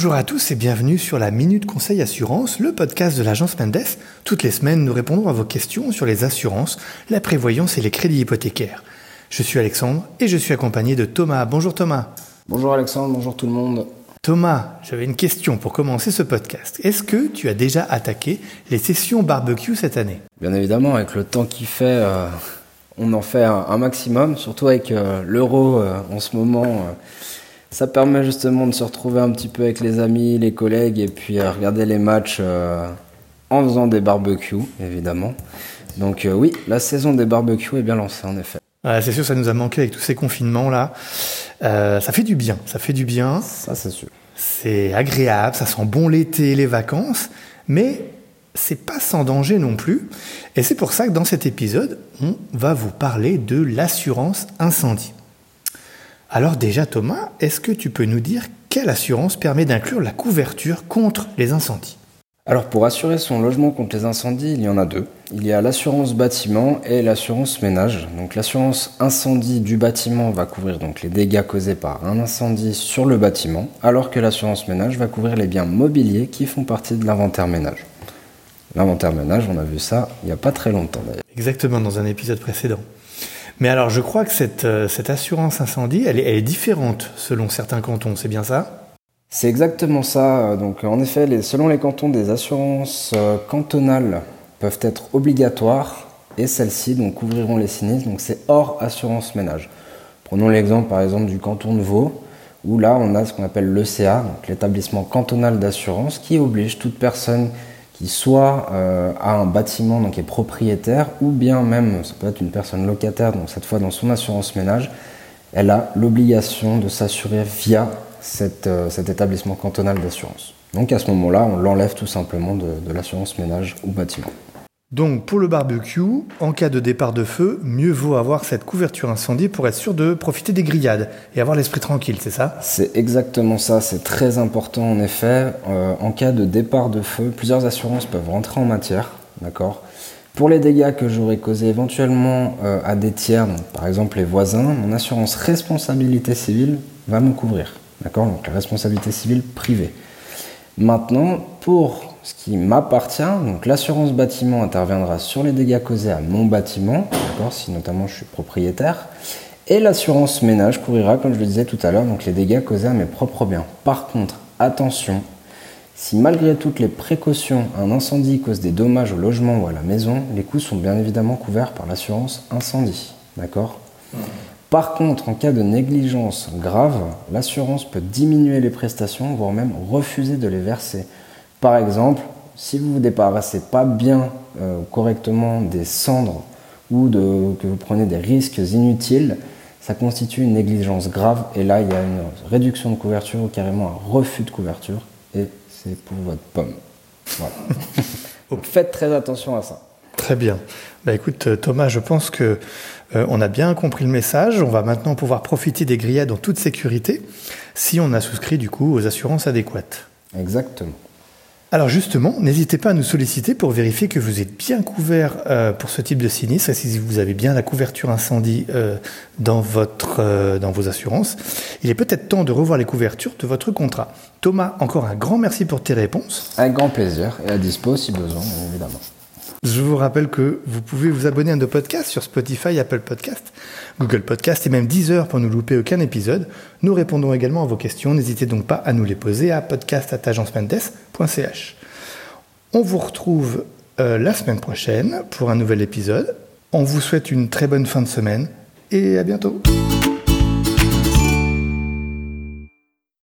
Bonjour à tous et bienvenue sur la Minute Conseil Assurance, le podcast de l'agence Mendes. Toutes les semaines, nous répondons à vos questions sur les assurances, la prévoyance et les crédits hypothécaires. Je suis Alexandre et je suis accompagné de Thomas. Bonjour Thomas. Bonjour Alexandre, bonjour tout le monde. Thomas, j'avais une question pour commencer ce podcast. Est-ce que tu as déjà attaqué les sessions barbecue cette année? Bien évidemment, avec le temps qui fait, euh, on en fait un, maximum, surtout avec euh, l'euro euh, en ce moment. Ça permet justement de se retrouver un petit peu avec les amis, les collègues, et puis regarder les matchs en faisant des barbecues, évidemment. Donc oui, la saison des barbecues est bien lancée, en effet. c'est sûr, ça nous a manqué avec tous ces confinements-là. ça fait du bien, ça fait du bien. Ça, c'est sûr. C'est agréable, ça sent bon l'été les vacances, mais c'est pas sans danger non plus. Et c'est pour ça que dans cet épisode, on va vous parler de l'assurance incendie. Alors déjà Thomas, est-ce que tu peux nous dire quelle assurance permet d'inclure la couverture contre les incendies? Alors pour assurer son logement contre les incendies, il y en a deux. Il y a l'assurance bâtiment et l'assurance ménage. Donc l'assurance incendie du bâtiment va couvrir donc les dégâts causés par un incendie sur le bâtiment, alors que l'assurance ménage va couvrir les biens mobiliers qui font partie de l'inventaire ménage. L'inventaire ménage, on a vu ça il n'y a pas très longtemps d'ailleurs. Exactement, dans un épisode précédent. Mais alors je crois que cette, euh, assurance incendie, elle est différente selon certains cantons, c'est bien ça? C'est exactement ça. Donc, en effet, selon les cantons, des assurances euh, cantonales peuvent être obligatoires et celles-ci donc couvriront les sinistres. Donc, c'est hors assurance ménage. Prenons l'exemple, par exemple, du canton de Vaud, où là, on a ce qu'on appelle l'ECA, l'établissement cantonal d'assurance, qui oblige toute personne soit euh, a un bâtiment donc est propriétaire ou bien même ça peut être une personne locataire donc cette fois dans son assurance ménage elle a l'obligation de s'assurer via euh, cet établissement cantonal d'assurance. Donc à ce moment-là, on l'enlève tout simplement de, l'assurance ménage ou bâtiment. Donc pour le barbecue, en cas de départ de feu, mieux vaut avoir cette couverture incendie pour être sûr de profiter des grillades et avoir l'esprit tranquille, c'est ça? C'est exactement ça, c'est très important en effet. Euh, en cas de départ de feu, plusieurs assurances peuvent rentrer en matière, d'accord? Pour les dégâts que j'aurais causés éventuellement euh, à des tiers, par exemple les voisins, mon assurance responsabilité civile va me couvrir. D'accord? Donc responsabilité civile privée. Maintenant, pour ce qui m'appartient, donc l'assurance bâtiment interviendra sur les dégâts causés à mon bâtiment, d'accord, si notamment je suis propriétaire, et l'assurance ménage couvrira, comme je le disais tout à l'heure, donc les dégâts causés à mes propres biens. Par contre, attention, si malgré toutes les précautions, un incendie cause des dommages au logement ou à la maison, les coûts sont bien évidemment couverts par l'assurance incendie, d'accord mmh. Par contre, en cas de négligence grave, l'assurance peut diminuer les prestations, voire même refuser de les verser. Par exemple, si vous ne vous débarrassez pas bien euh, correctement des cendres ou que vous prenez des risques inutiles, ça constitue une négligence grave et là il y a une réduction de couverture ou carrément un refus de couverture et c'est pour votre pomme. Voilà. Faites très attention à ça. Très bien. Bah, écoute Thomas, je pense que euh, on a bien compris le message. On va maintenant pouvoir profiter des grillades en toute sécurité si on a souscrit du coup aux assurances adéquates. Exactement. Alors justement, n'hésitez pas à nous solliciter pour vérifier que vous êtes bien couvert euh, pour ce type de sinistre si vous avez bien la couverture incendie euh, dans, votre, dans vos assurances. Il est peut-être temps de revoir les couvertures de votre contrat. Thomas, encore un grand merci pour tes réponses. Avec grand plaisir et à dispo si besoin, évidemment. Je vous rappelle que vous pouvez vous abonner à nos podcasts sur Spotify, Apple Podcast, Google Podcast et même Deezer pour ne louper aucun épisode. Nous répondons également à vos questions. N'hésitez donc pas à nous les poser à podcast.agencementes.ch. On vous retrouve euh, la semaine prochaine pour un nouvel épisode. On vous souhaite une très bonne fin de semaine et à bientôt.